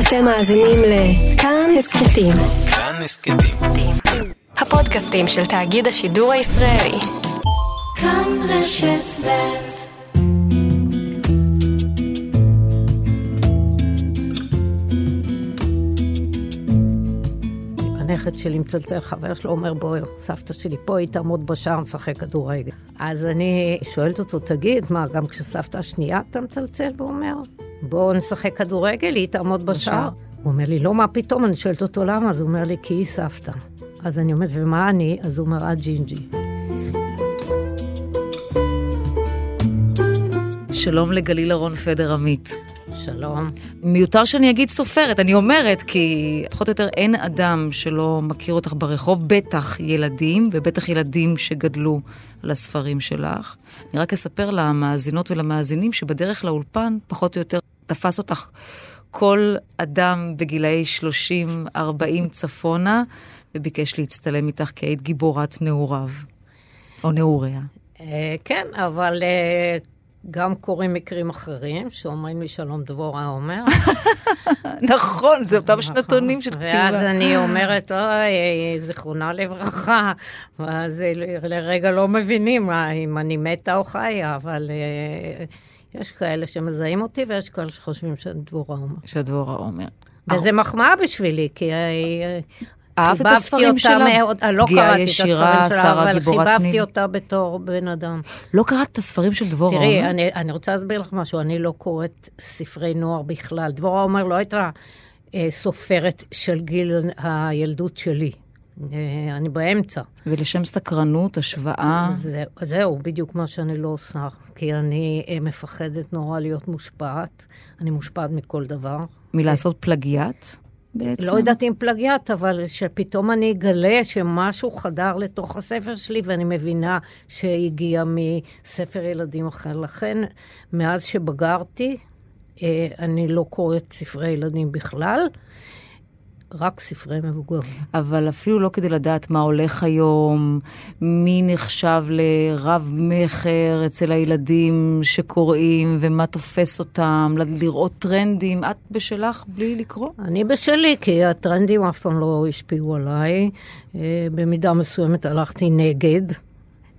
אתם מאזינים לכאן הסכתים. כאן הסכתים. הפודקאסטים של תאגיד השידור הישראלי. כאן רשת ב' הנכד שלי מצלצל, חבר שלו אומר, בואי, סבתא שלי פה, היא תעמוד בשער, נשחק כדורגל. אז אני שואלת אותו, תגיד, מה, גם כשסבתא השנייה אתה מצלצל? והוא אומר, בואו נשחק כדורגל, היא תעמוד בשער. הוא אומר לי, לא, מה פתאום? אני שואלת אותו למה, אז הוא אומר לי, כי היא סבתא. אז אני אומרת, ומה אני? אז הוא אומר, את ג'ינג'י. שלום לגליל אהרון פדר עמית. שלום. מיותר שאני אגיד סופרת, אני אומרת, כי פחות או יותר אין אדם שלא מכיר אותך ברחוב, בטח ילדים, ובטח ילדים שגדלו על הספרים שלך. אני רק אספר למאזינות ולמאזינים שבדרך לאולפן, פחות או יותר, תפס אותך כל אדם בגילאי 30-40 צפונה, וביקש להצטלם איתך כי היית גיבורת נעוריו, או נעוריה. אה, כן, אבל אה, גם קורים מקרים אחרים, שאומרים לי שלום דבורה אומר. נכון, זה אותם שנתונים של כתיבה. ואז אני אומרת, אוי, זיכרונה לברכה. ואז לרגע לא מבינים אם אני מתה או חיה, אבל אה, יש כאלה שמזהים אותי ויש כאלה שחושבים שדבורה אומר. שדבורה עומר. וזה מחמאה בשבילי, כי אה, אהבת את חיבבתי הספרים אותה שלה? מאוד, אה, לא קראתי את הספרים שלה, אבל חיבבתי. אותה בתור בן אדם. לא קראת את הספרים של דבורה תראי, עומר? אני, אני רוצה להסביר לך משהו, אני לא קוראת ספרי נוער בכלל. דבורה עומר לא הייתה אה, סופרת של גיל הילדות שלי. אה, אני באמצע. ולשם סקרנות, השוואה, זה, זהו, בדיוק מה שאני לא עושה, כי אני אה, מפחדת נורא להיות מושפעת. אני מושפעת מכל דבר. מלעשות פלגיאט בעצם. לא יודעת אם פלגיאט, אבל שפתאום אני אגלה שמשהו חדר לתוך הספר שלי, ואני מבינה שהגיע מספר ילדים אחר. לכן, מאז שבגרתי, אה, אני לא קוראת ספרי ילדים בכלל, רק ספרי מבוגרים. אבל אפילו לא כדי לדעת מה הולך היום, מי נחשב לרב-מכר אצל הילדים שקוראים, ומה תופס אותם, ל- לראות טרנדים. את בשלך בלי לקרוא? אני בשלי, כי הטרנדים אף פעם לא השפיעו עליי. אה, במידה מסוימת הלכתי נגד,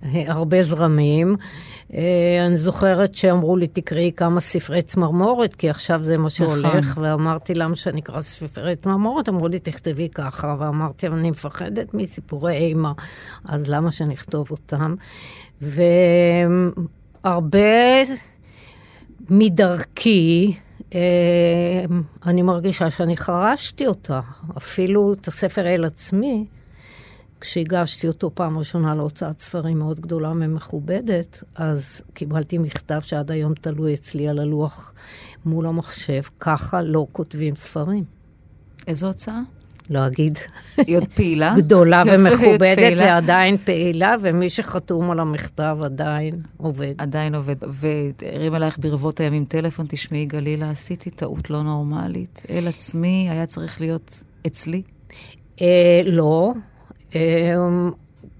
אה, הרבה זרמים. אה, אני זוכרת שאמרו לי, תקראי כמה ספרי צמרמורת, כי עכשיו זה מה שהולך, ואמרתי, למה שאני אקרא ספרי צמרמורת? אמרו לי, תכתבי ככה, ואמרתי, אני מפחדת מסיפורי אימה, אז למה שאני אכתוב אותם? והרבה מדרכי, אה, אני מרגישה שאני חרשתי אותה. אפילו את הספר אל עצמי, כשהגשתי אותו פעם ראשונה להוצאת ספרים מאוד גדולה ומכובדת, אז קיבלתי מכתב שעד היום תלוי אצלי על הלוח מול המחשב, ככה לא כותבים ספרים. איזו הוצאה? לא אגיד. היא עוד פעילה? גדולה ומכובדת? ועדיין פעילה, ומי שחתום על המכתב עדיין עובד. עדיין עובד. והרים אלייך ברבות הימים טלפון, תשמעי, גלילה, עשיתי טעות לא נורמלית. אל עצמי היה צריך להיות אצלי. אה, לא. אה,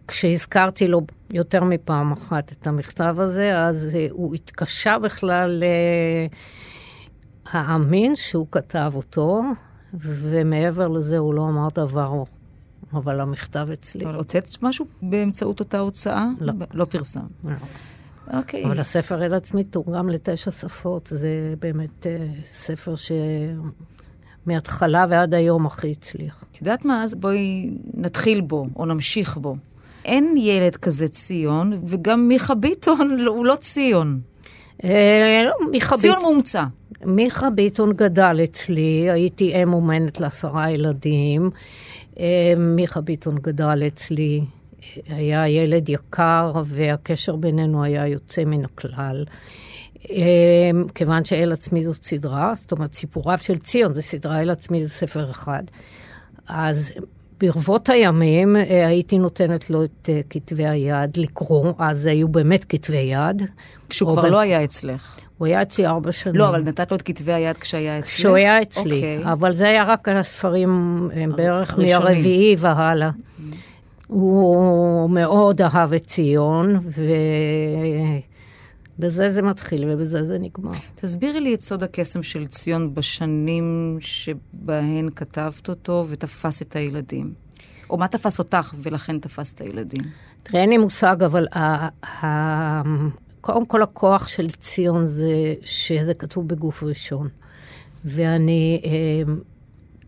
כשהזכרתי לו יותר מפעם אחת את המכתב הזה, אז אה, הוא התקשה בכלל אה, להאמין שהוא כתב אותו, ומעבר לזה הוא לא אמר דבר, אבל המכתב אצלי. אבל הוצאת משהו באמצעות אותה הוצאה? לא. לא פרסם. לא. אוקיי. אבל הספר אל עצמי תורגם לתשע שפות, זה באמת אה, ספר שמהתחלה ועד היום הכי הצליח. את יודעת מה? אז בואי נתחיל בו, או נמשיך בו. אין ילד כזה ציון, וגם מיכה ביטון לא- הוא לא ציון. אה, לא, מיכה ציון מומצא. מיכה ביטון גדל אצלי, הייתי אם אומנת לעשרה ילדים. אה, מיכה ביטון גדל אצלי, היה ילד יקר, והקשר בינינו היה יוצא מן הכלל. אה, כיוון שאל עצמי זאת סדרה, זאת אומרת, סיפוריו של ציון זה סדרה, אל עצמי זה ספר אחד. אז ברבות הימים אה, הייתי נותנת לו את אה, כתבי היד לקרוא, אז היו באמת כתבי יד. כשהוא כבר ב- לא היה אצלך. הוא היה אצלי ארבע שנים. לא, אבל נתת לו את כתבי היד כשהיה אצלך? כשהוא היה אצלי, אוקיי. אבל זה היה רק על הספרים אה, בערך. מהרביעי והלאה. הוא מאוד אהב את ציון, בזה זה מתחיל ובזה זה נגמר. תסבירי לי את סוד הקסם של ציון בשנים שבהן כתבת אותו ותפס את הילדים. או מה תפס אותך ולכן תפס את הילדים? תראה, אין לי מושג, אבל ה- ה- קודם כל הכוח של ציון זה שזה כתוב בגוף ראשון. ואני אה,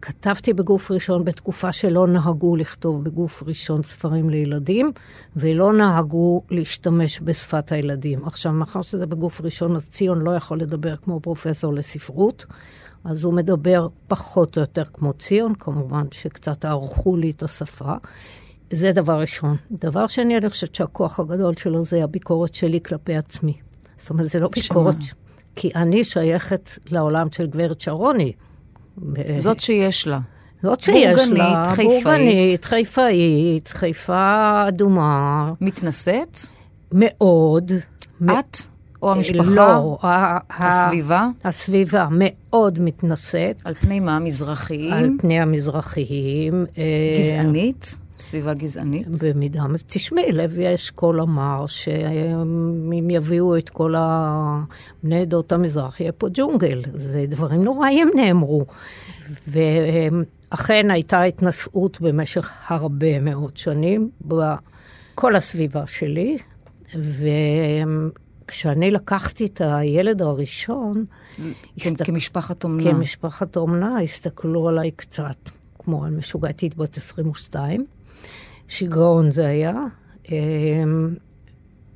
כתבתי בגוף ראשון בתקופה שלא נהגו לכתוב בגוף ראשון ספרים לילדים, ולא נהגו להשתמש בשפת הילדים. עכשיו, מאחר שזה בגוף ראשון, אז ציון לא יכול לדבר כמו פרופסור לספרות, אז הוא מדבר פחות או יותר כמו ציון, כמובן שקצת ערכו לי את השפה. זה דבר ראשון. דבר שני, אני חושבת שהכוח הגדול שלו זה הביקורת שלי כלפי עצמי. זאת אומרת, זה לא ביקורת, כי אני שייכת לעולם של גברת שרוני. זאת שיש לה. זאת שיש בורגנית, לה, חיפאית. בורגנית, חיפאית, חיפה אדומה, מתנשאת? מאוד. את? או המשפחה? לא, הסביבה? הסביבה מאוד מתנשאת. על פני מה? מזרחיים? על פני המזרחיים. אה, גזענית? סביבה גזענית? במידה. תשמעי, לוי אשכול אמר שאם יביאו את כל בני עדות המזרח, יהיה פה ג'ונגל. זה דברים נוראים נאמרו. ואכן הייתה התנשאות במשך הרבה מאוד שנים בכל הסביבה שלי, וכשאני לקחתי את הילד הראשון, כן, הסתכל- כמשפחת אומנה. כמשפחת אומנה, הסתכלו עליי קצת כמו על משוגעתית בת 22. שיגעון זה היה. אמ,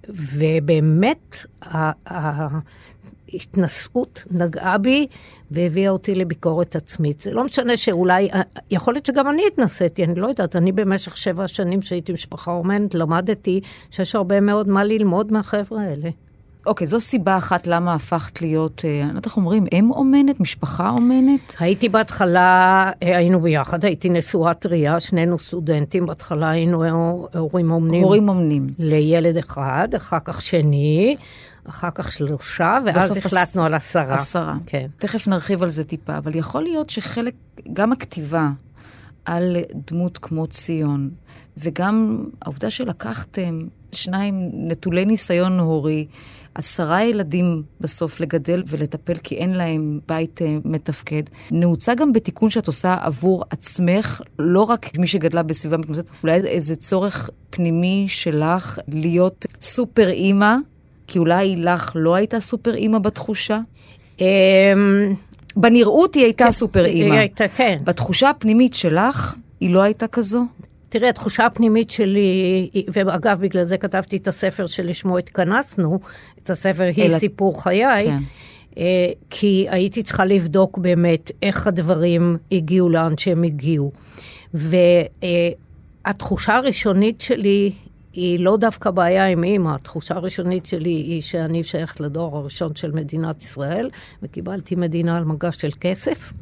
ובאמת, ההתנשאות נגעה בי והביאה אותי לביקורת עצמית. זה לא משנה שאולי, יכול להיות שגם אני התנסיתי, אני לא יודעת, אני במשך שבע שנים שהייתי משפחה אומנת, למדתי שיש הרבה מאוד מה ללמוד מהחבר'ה האלה. אוקיי, זו סיבה אחת למה הפכת להיות, אה, אני לא יודעת איך אומרים, אם אומנת? משפחה אומנת? הייתי בהתחלה, אה, היינו ביחד, הייתי נשואה טריה, שנינו סטודנטים, בהתחלה היינו הורים אומנים. הורים אומנים. לילד אחד, אחר כך שני, אחר כך שלושה, ואז החלטנו עש- על עשרה. עשרה. כן. תכף נרחיב על זה טיפה, אבל יכול להיות שחלק, גם הכתיבה על דמות כמו ציון, וגם העובדה שלקחתם שניים נטולי ניסיון הורי, עשרה ילדים בסוף לגדל ולטפל כי אין להם בית אה, מתפקד, נעוצה גם בתיקון שאת עושה עבור עצמך, לא רק מי שגדלה בסביבה מתמודדת, אולי איזה צורך פנימי שלך להיות סופר אימא, כי אולי לך לא הייתה סופר אימא בתחושה? בנראות היא הייתה סופר היא אימא. הייתה, כן. בתחושה הפנימית שלך, היא לא הייתה כזו? תראה, התחושה הפנימית שלי, היא- ואגב, בגלל זה כתבתי את הספר שלשמו התכנסנו, את הספר היא אלא- סיפור חיי, כן. אה, כי הייתי צריכה לבדוק באמת איך הדברים הגיעו לאן שהם הגיעו. והתחושה הראשונית שלי היא לא דווקא בעיה עם אימא, התחושה הראשונית שלי היא שאני שייכת לדור הראשון של מדינת ישראל, וקיבלתי מדינה על מגש של כסף.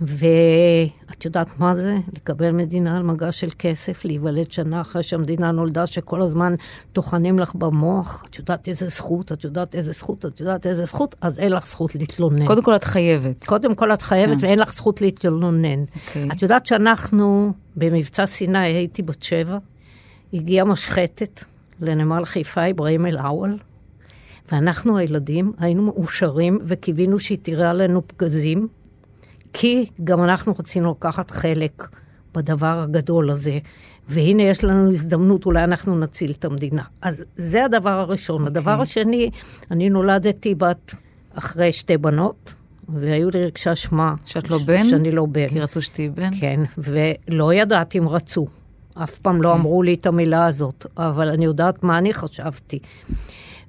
ואת יודעת מה זה? לקבל מדינה על מגש של כסף, להיוולד שנה אחרי שהמדינה נולדה, שכל הזמן טוחנים לך במוח, את יודעת איזה זכות, את יודעת איזה זכות, את יודעת איזה זכות, אז אין לך זכות להתלונן. קודם כל את חייבת. קודם כל את חייבת ואין לך זכות להתלונן. אוקיי. את יודעת שאנחנו, במבצע סיני, הייתי בת שבע, הגיעה משחטת לנמל חיפה, אברהים אל-עוול, ואנחנו הילדים היינו מאושרים וקיווינו שהיא תראה עלינו פגזים, כי גם אנחנו רצינו לקחת חלק בדבר הגדול הזה. והנה יש לנו הזדמנות, אולי אנחנו נציל את המדינה. אז זה הדבר הראשון. Okay. הדבר השני, אני נולדתי בת אחרי שתי בנות, והיו לי רגשי אשמה. שאת לא בן? שאני לא בן. כי רצו שתהיי בן? כן, ולא ידעתי אם רצו. אף פעם לא אמרו לי את המילה הזאת, אבל אני יודעת מה אני חשבתי.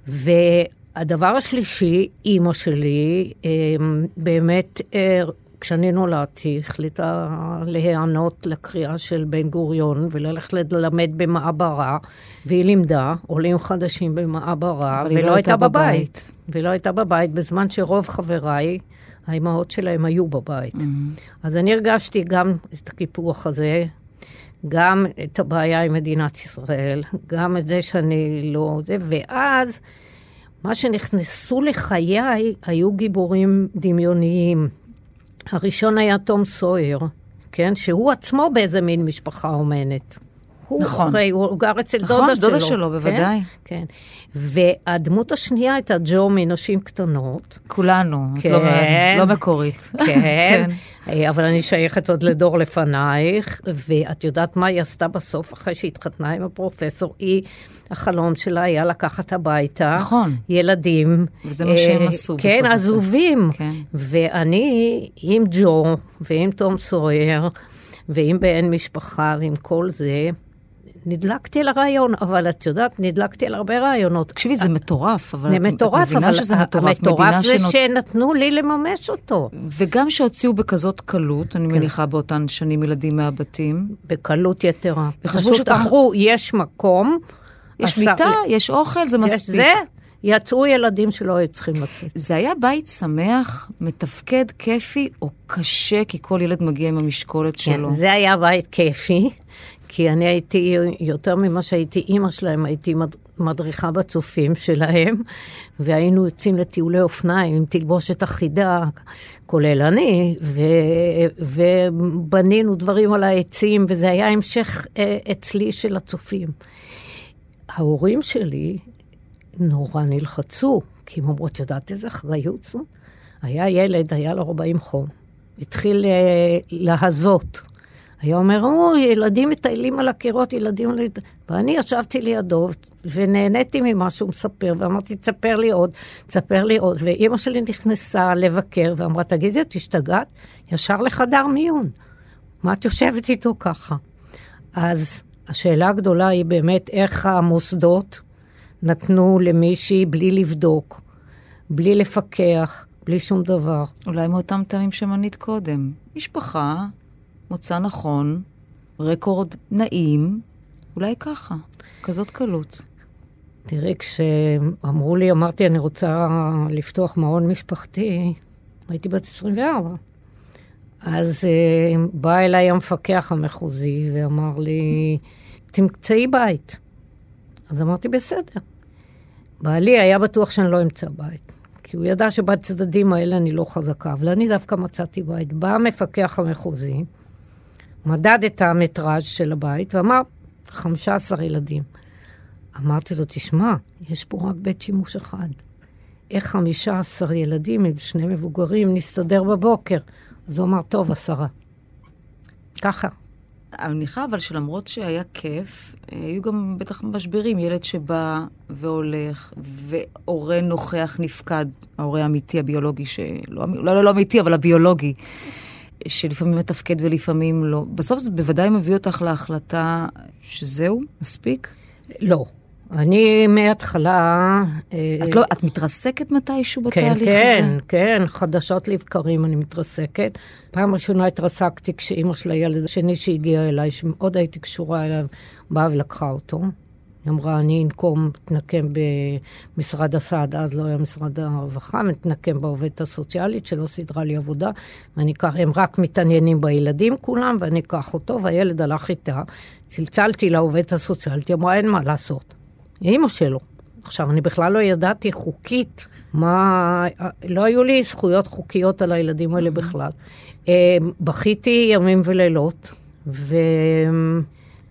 והדבר השלישי, אימא שלי, אמ, באמת, אה, כשאני נולדתי, החליטה להיענות לקריאה של בן גוריון וללכת ללמד במעברה, והיא לימדה עולים חדשים במעברה, ולא לא הייתה הייתה בבית. בבית. ולא הייתה בבית, בזמן שרוב חבריי, האימהות שלהם היו בבית. אז אני הרגשתי גם את הקיפוח הזה, גם את הבעיה עם מדינת ישראל, גם את זה שאני לא... זה, ואז מה שנכנסו לחיי היו גיבורים דמיוניים. הראשון היה תום סויר, כן? שהוא עצמו באיזה מין משפחה אומנת. הוא, נכון. הרי הוא גר אצל נכון, דודה שלו. דודה שלו, בוודאי. כן, כן. והדמות השנייה הייתה ג'ו מנשים קטנות. כולנו, את כן. לא, לא מקורית. כן, אה, אבל אני שייכת עוד לדור לפנייך, ואת יודעת מה היא עשתה בסוף, אחרי שהתחתנה עם הפרופסור? היא, החלום שלה היה לקחת הביתה נכון. ילדים. וזה מה שהם אה, עשו כן, בסוף הסוף. עזובים. כן. ואני עם ג'ו, ועם תום סויר, ועם באין משפחה, ועם כל זה, נדלקתי על הרעיון, אבל את יודעת, נדלקתי על הרבה רעיונות. תקשיבי, זה מטורף, אבל זה את, מטורף, את מבינה אבל שזה מטורף. המטורף זה שנות- שנתנו לי לממש אותו. וגם שהוציאו בכזאת קלות, כן. אני מניחה באותן שנים ילדים מהבתים. בקלות יתרה. פשוט שאתה- אמרו, יש מקום. יש השר- מיטה, יש אוכל, זה יש מספיק. זה, יצאו ילדים שלא היו צריכים לצאת. זה היה בית שמח, מתפקד, כיפי או קשה, כי כל ילד מגיע עם המשקולת שלו. כן, זה היה בית כיפי, כי אני הייתי, יותר ממה שהייתי אימא שלהם, הייתי מד- מדריכה בצופים שלהם, והיינו יוצאים לטיולי אופניים עם תלבושת אחידה, כולל אני, ו, ובנינו דברים על העצים, וזה היה המשך אה, אצלי של הצופים. ההורים שלי נורא נלחצו, כי הם אמרו, את יודעת איזה אחריות זו? היה ילד, היה לו 40 חום, התחיל אה, להזות. היה אומר, או, ילדים מטיילים על הקירות, ילדים. ואני ישבתי לידו ונהניתי ממה שהוא מספר, ואמרתי, תספר לי עוד, תספר לי עוד. ואימא שלי נכנסה לבקר ואמרה, תגידי, את השתגעת? ישר לחדר מיון. מה את יושבת איתו ככה? אז השאלה הגדולה היא באמת איך המוסדות נתנו למישהי בלי לבדוק, בלי לפקח, בלי שום דבר. אולי מאותם טעמים שמנית קודם. משפחה, מוצא נכון, רקורד נעים, אולי ככה, כזאת קלות. תראי, כשאמרו לי, אמרתי, אני רוצה לפתוח מעון משפחתי, הייתי בת 24. אז uh, בא אליי המפקח המחוזי ואמר לי, תמצאי בית. אז אמרתי, בסדר. בעלי היה בטוח שאני לא אמצא בית, כי הוא ידע שבצדדים האלה אני לא חזקה, אבל אני דווקא מצאתי בית. בא המפקח המחוזי, מדד את המטראז' של הבית ואמר, 15 ילדים. אמרתי לו, תשמע, יש פה רק בית שימוש אחד. איך 15 ילדים עם שני מבוגרים נסתדר בבוקר? אז הוא אמר, טוב, עשרה. ככה. אני מניחה אבל שלמרות שהיה כיף, היו גם בטח משברים. ילד שבא והולך, והורה נוכח נפקד, ההורה האמיתי, הביולוגי, שלא לא, לא אמיתי, אבל הביולוגי, שלפעמים מתפקד ולפעמים לא. בסוף זה בוודאי מביא אותך להחלטה שזהו, מספיק. לא. אני מההתחלה... את, לא, את מתרסקת מתישהו כן, בתהליך כן, הזה? כן, חדשות לבקרים אני מתרסקת. פעם ראשונה התרסקתי כשאימא של הילד השני שהגיע אליי, שמאוד הייתי קשורה אליו, באה ולקחה אותו. היא אמרה, אני אנקום, אתנקם במשרד הסעד, אז לא היה משרד הרווחה, ונתנקם בעובדת הסוציאלית שלא סידרה לי עבודה, ואני אקח, הם רק מתעניינים בילדים כולם, ואני אקח אותו, והילד הלך איתה. צלצלתי לעובדת הסוציאלית, היא אמרה, אין מה לעשות. אימא שלו. עכשיו, אני בכלל לא ידעתי חוקית מה... לא היו לי זכויות חוקיות על הילדים האלה בכלל. אה, בכיתי ימים ולילות,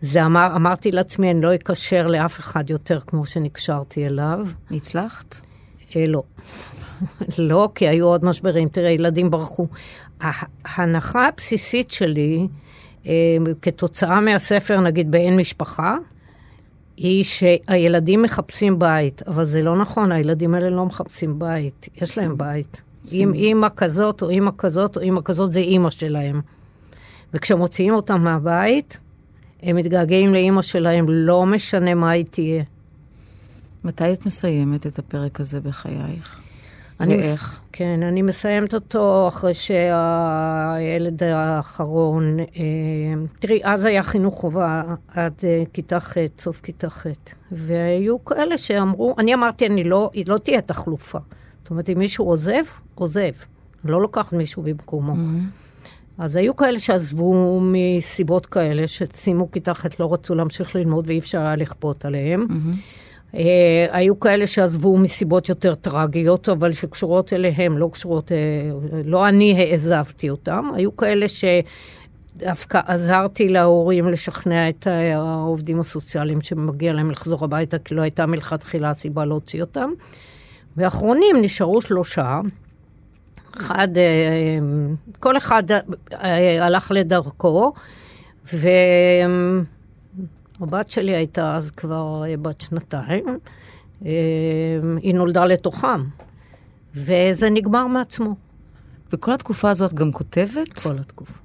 וזה אמר, אמרתי לעצמי, אני לא אקשר לאף אחד יותר כמו שנקשרתי אליו. הצלחת? אה, לא. לא, כי היו עוד משברים. תראה, ילדים ברחו. ההנחה הבסיסית שלי, אה, כתוצאה מהספר, נגיד, באין משפחה, היא שהילדים מחפשים בית, אבל זה לא נכון, הילדים האלה לא מחפשים בית, יש להם בית. אם אימא כזאת או אימא כזאת או אימא כזאת, זה אימא שלהם. וכשמוציאים אותם מהבית, הם מתגעגעים לאימא שלהם, לא משנה מה היא תהיה. מתי את מסיימת את הפרק הזה בחייך? אני ואיך? מס... כן, אני מסיימת אותו אחרי שהילד האחרון... אה, תראי, אז היה חינוך חובה עד אה, כיתה ח', סוף כיתה ח', והיו כאלה שאמרו, אני אמרתי, אני לא, לא תהיה תחלופה. זאת אומרת, אם מישהו עוזב, עוזב. לא לוקחת מישהו במקומו. Mm-hmm. אז היו כאלה שעזבו מסיבות כאלה, שסיימו כיתה ח', לא רצו להמשיך ללמוד ואי אפשר היה לכפות עליהם. Mm-hmm. Uh, היו כאלה שעזבו מסיבות יותר טרגיות, אבל שקשורות אליהם, לא קשורות, uh, לא אני העזבתי אותם. היו כאלה דווקא עזרתי להורים לשכנע את העובדים הסוציאליים שמגיע להם לחזור הביתה, כי לא הייתה מלכתחילה סיבה להוציא אותם. ואחרונים נשארו שלושה. אחד, אה, כל אחד אה, הלך לדרכו, והבת שלי הייתה אז כבר אה, בת שנתיים. היא נולדה לתוכם, וזה נגמר מעצמו. וכל התקופה הזאת גם כותבת? כל התקופה.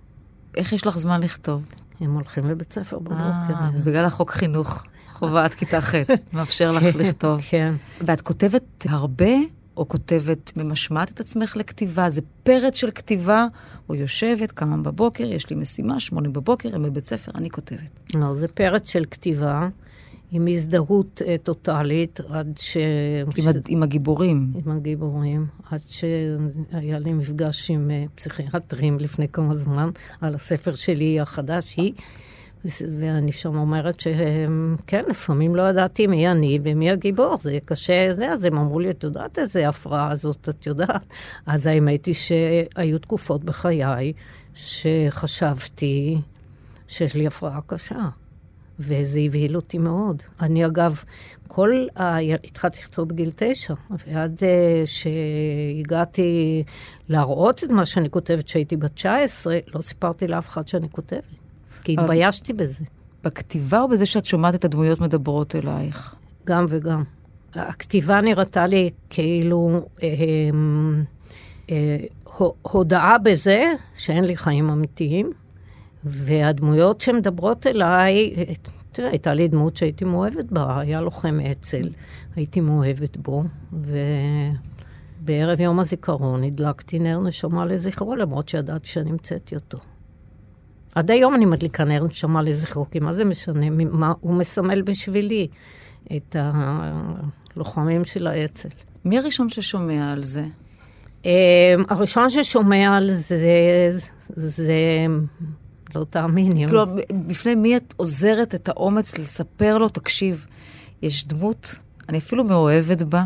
איך יש לך זמן לכתוב? הם הולכים לבית ספר בבוקר. אה, בגלל החוק חינוך, חובה עד כיתה ח', מאפשר לך לכתוב. כן. ואת כותבת הרבה, או כותבת, ממשמעת את עצמך לכתיבה? זה פרץ של כתיבה, או יושבת, קמה בבוקר, יש לי משימה, שמונה בבוקר, הם בבית ספר, אני כותבת. לא, זה פרץ של כתיבה. עם הזדהות uh, טוטאלית, עד ש... עם, ש... עם הגיבורים. עם הגיבורים, עד שהיה לי מפגש עם uh, פסיכיאטרים לפני כמה זמן, על הספר שלי החדש, היא, ואני שם אומרת כן, לפעמים לא ידעתי מי אני ומי הגיבור, זה קשה, זה, אז הם אמרו לי, את יודעת איזה הפרעה הזאת, את יודעת? אז האמת היא שהיו תקופות בחיי שחשבתי שיש לי הפרעה קשה. וזה הבהיל אותי מאוד. אני אגב, כל ה... התחלתי לכתוב בגיל תשע, ועד uh, שהגעתי להראות את מה שאני כותבת כשהייתי בת 19, לא סיפרתי לאף אחד שאני כותבת, כי התביישתי בזה. בכתיבה או בזה שאת שומעת את הדמויות מדברות אלייך? גם וגם. הכתיבה נראתה לי כאילו אה, אה, הודעה בזה שאין לי חיים אמיתיים, והדמויות שמדברות אליי, תראה, הייתה לי דמות שהייתי מאוהבת בה, היה לוחם אצ"ל, הייתי מאוהבת בו, ובערב יום הזיכרון הדלקתי נר נשמה לזכרו, למרות שידעתי שאני המצאתי אותו. עד היום אני מדליקה נר נשמה לזכרו, כי מה זה משנה? מה הוא מסמל בשבילי את הלוחמים של האצ"ל. מי הראשון ששומע על זה? אמ, הראשון ששומע על זה, זה לא תאמיני. כאילו, בפני מי את עוזרת את האומץ לספר לו, תקשיב, יש דמות, אני אפילו מאוהבת בה.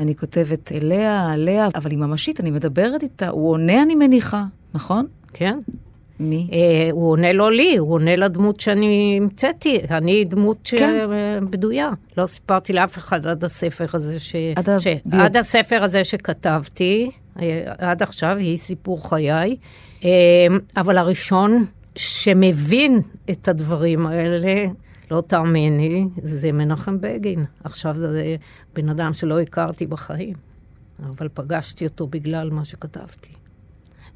אני כותבת אליה, עליה, אבל היא ממשית, אני מדברת איתה, הוא עונה, אני מניחה, נכון? כן. מי? אה, הוא עונה לא לי, הוא עונה לדמות שאני המצאתי. אני דמות כן. בדויה. לא סיפרתי לאף אחד עד הספר הזה ש... עד, ש... ה... עד הספר הזה שכתבתי, אה, עד עכשיו, היא סיפור חיי. אה, אבל הראשון שמבין את הדברים האלה, לא תאמיני, זה מנחם בגין. עכשיו זה בן אדם שלא הכרתי בחיים, אבל פגשתי אותו בגלל מה שכתבתי.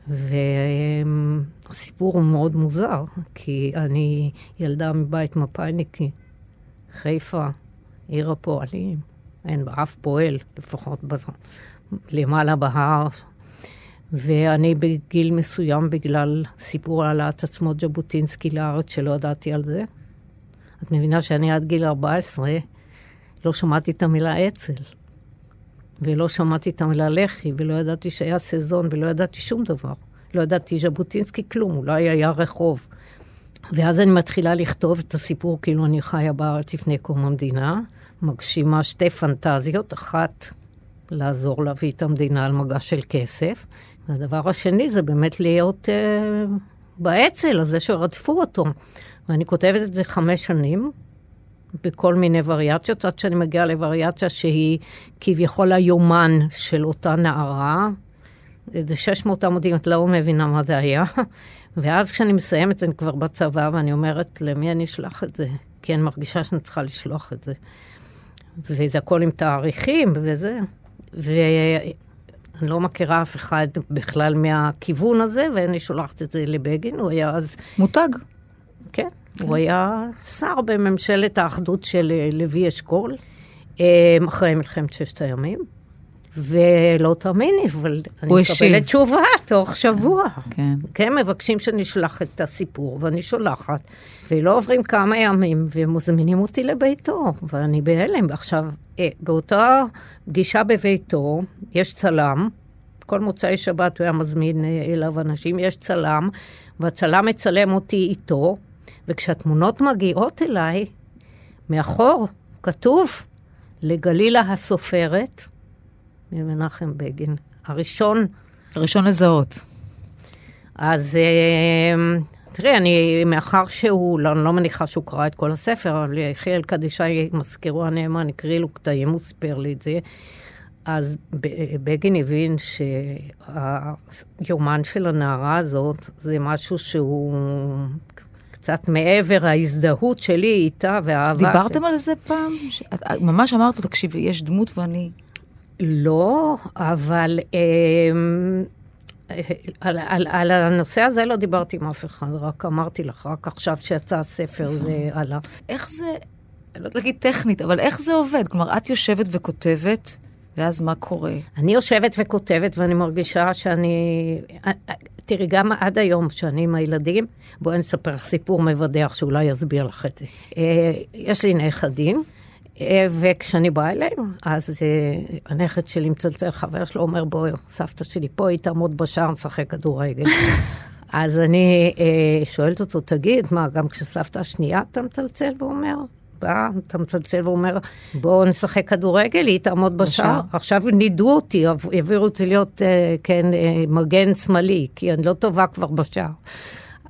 והסיפור הוא מאוד מוזר, כי אני ילדה מבית מפא"יניקי, חיפה, עיר הפועלים, אין בה אף פועל, לפחות למעלה בהר, ואני בגיל מסוים, בגלל סיפור העלאת עצמות ז'בוטינסקי לארץ, שלא ידעתי על זה. את מבינה שאני עד גיל 14 לא שמעתי את המילה אצ"ל, ולא שמעתי את המילה לח"י, ולא ידעתי שהיה סזון, ולא ידעתי שום דבר. לא ידעתי ז'בוטינסקי כלום, אולי היה רחוב. ואז אני מתחילה לכתוב את הסיפור כאילו אני חיה בארץ לפני קום המדינה, מגשימה שתי פנטזיות, אחת לעזור להביא את המדינה על מגש של כסף, והדבר השני זה באמת להיות אה, באצ"ל הזה שרדפו אותו. ואני כותבת את זה חמש שנים, בכל מיני וריאציות, עד שאני מגיעה לווריאציה שהיא כביכול היומן של אותה נערה. זה 600 עמודים, את לא מבינה מה זה היה. ואז כשאני מסיימת, אני כבר בצבא, ואני אומרת, למי אני אשלח את זה? כי אני מרגישה שאני צריכה לשלוח את זה. וזה הכל עם תאריכים וזה. אני לא מכירה אף אחד בכלל מהכיוון הזה, ואני שולחת את זה לבגין, הוא היה אז... מותג. כן, כן. הוא היה שר בממשלת האחדות של אה, לוי אשכול, אה, אחרי מלחמת ששת הימים. ולא תאמיני, אבל אני מקבלת תשובה תוך שבוע. כן. כן, מבקשים שנשלח את הסיפור, ואני שולחת, ולא עוברים כמה ימים, ומזמינים אותי לביתו, ואני בהלם. עכשיו, אה, באותה פגישה בביתו, יש צלם, כל מוצאי שבת הוא היה מזמין אליו אנשים, יש צלם, והצלם מצלם אותי איתו, וכשהתמונות מגיעות אליי, מאחור כתוב לגלילה הסופרת, ממנחם בגין. הראשון... הראשון לזהות. אז אה, תראי, אני, מאחר שהוא, לא, אני לא מניחה שהוא קרא את כל הספר, אבל יחיאל קדישאי, מזכירו הנאמן, הקריא לו קטעים, הוא סיפר לי את זה. אז בגין הבין שהיומן של הנערה הזאת זה משהו שהוא קצת מעבר ההזדהות שלי איתה והאהבה. דיברתם של... על זה פעם? ש... ממש אמרת לו, תקשיבי, יש דמות ואני... לא, אבל אה, על, על, על הנושא הזה לא דיברתי עם אף אחד, רק אמרתי לך, רק עכשיו שיצא הספר זה עלה. איך זה, אני לא יודעת להגיד טכנית, אבל איך זה עובד? כלומר, את יושבת וכותבת, ואז מה קורה? אני יושבת וכותבת ואני מרגישה שאני... תראי, גם עד היום, שאני עם הילדים, בואי נספר לך סיפור מבדח שאולי יסביר לך את זה. אה, יש לי נכדים. אה, וכשאני באה אליהם, אז uh, הנכד שלי מצלצל, חבר שלו אומר, בואי, סבתא שלי פה, היא תעמוד בשער, נשחק כדורגל. אז אני שואלת אותו, תגיד, מה, גם כשסבתא השנייה אתה מצלצל ואומר? בא, אתה מצלצל ואומר, בואו נשחק כדורגל, היא תעמוד בשער. עכשיו נידו אותי, העבירו אותי להיות, אה, כן, אה, מגן שמאלי, כי אני לא טובה כבר בשער.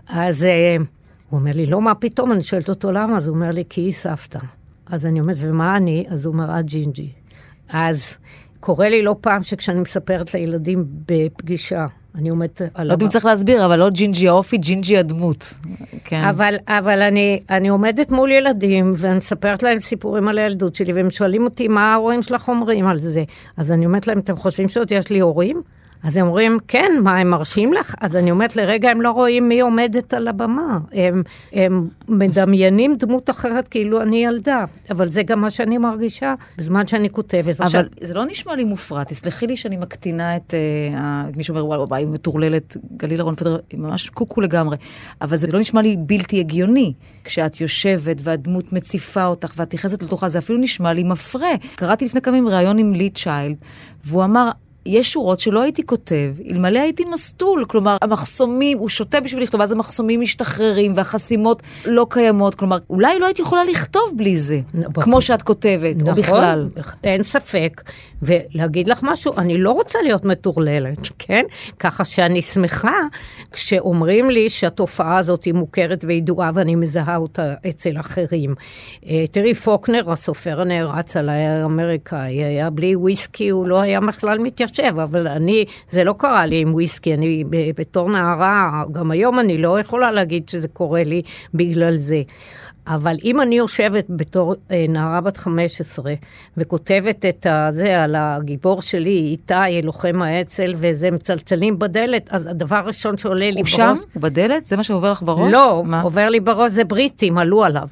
אז אה, הוא אומר לי, לא, מה פתאום? אני שואלת אותו למה, אז הוא אומר לי, כי היא סבתא. אז אני אומרת, ומה אני? אז הוא אומר, את ג'ינג'י. אז קורה לי לא פעם שכשאני מספרת לילדים בפגישה, אני עומדת על... לא יודעת אם צריך להסביר, אבל לא ג'ינג'י האופי, ג'ינג'י הדמות. כן. אבל, אבל אני, אני עומדת מול ילדים, ואני מספרת להם סיפורים על הילדות שלי, והם שואלים אותי מה ההורים שלך אומרים על זה. אז אני אומרת להם, אתם חושבים שעוד יש לי הורים? אז הם אומרים, כן, מה, הם מרשים לך? אז אני אומרת, לרגע הם לא רואים מי עומדת על הבמה. הם, הם מדמיינים דמות אחרת כאילו אני ילדה. אבל זה גם מה שאני מרגישה בזמן שאני כותבת. אבל עכשיו... זה לא נשמע לי מופרע. תסלחי לי שאני מקטינה את uh, מי שאומר, וואי, וואי, היא מטורללת, גלילה רון פדר, היא ממש קוקו לגמרי. אבל זה לא נשמע לי בלתי הגיוני. כשאת יושבת והדמות מציפה אותך ואת נכנסת לתוכה, זה אפילו נשמע לי מפרה. קראתי לפני כמה ימים ראיון עם לי צ'יילד, והוא אמר, יש שורות שלא הייתי כותב, אלמלא הייתי מסטול. כלומר, המחסומים, הוא שותה בשביל לכתוב, אז המחסומים משתחררים והחסימות לא קיימות. כלומר, אולי לא הייתי יכולה לכתוב בלי זה, נכון, כמו שאת כותבת, נכון, או בכלל. אין ספק. ולהגיד לך משהו, אני לא רוצה להיות מטורללת, כן? ככה שאני שמחה כשאומרים לי שהתופעה הזאת היא מוכרת וידועה ואני מזהה אותה אצל אחרים. אה, תראי, פוקנר, הסופר הנערץ על האמריקאי, היה בלי וויסקי, הוא לא היה בכלל מתיישב. חושב, אבל אני, זה לא קרה לי עם וויסקי, אני בתור נערה, גם היום אני לא יכולה להגיד שזה קורה לי בגלל זה. אבל אם אני יושבת בתור אה, נערה בת 15 וכותבת את זה על הגיבור שלי, איתי, לוחם האצ"ל, וזה מצלצלים בדלת, אז הדבר הראשון שעולה לי בראש... הוא שם? בדלת? זה מה שעובר לך בראש? לא, מה? עובר לי בראש זה בריטים, עלו עליו.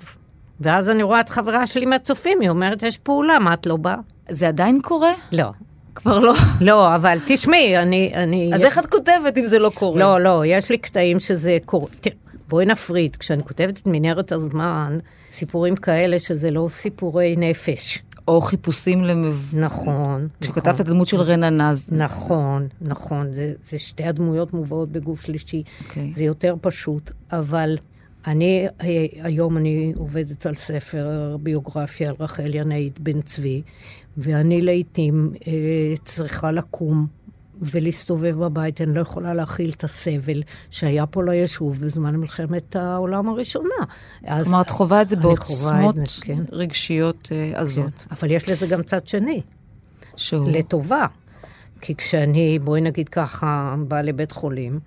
ואז אני רואה את חברה שלי מהצופים, היא אומרת, יש פעולה, מה את לא באה? זה עדיין קורה? לא. כבר לא. לא, אבל תשמעי, אני... אני אז איך את כותבת אם זה לא קורה? לא, לא, יש לי קטעים שזה קורה. בואי נפריד, כשאני כותבת את מנהרת הזמן, סיפורים כאלה שזה לא סיפורי נפש. או חיפושים למב... נכון. כשכתבת נכון. את הדמות של רננז. נכון, נכון. זה, זה שתי הדמויות מובאות בגוף שלישי. Okay. אוקיי. זה יותר פשוט, אבל אני, היום אני עובדת על ספר ביוגרפיה על רחל ינאית בן צבי, ואני לעיתים אה, צריכה לקום ולהסתובב בבית, אני לא יכולה להכיל את הסבל שהיה פה ליישוב בזמן מלחמת העולם הראשונה. כלומר, את חווה את זה בעוצמות כן. רגשיות אה, עזות. כן. אבל יש לזה גם צד שני. שהוא? לטובה. כי כשאני, בואי נגיד ככה, באה לבית חולים,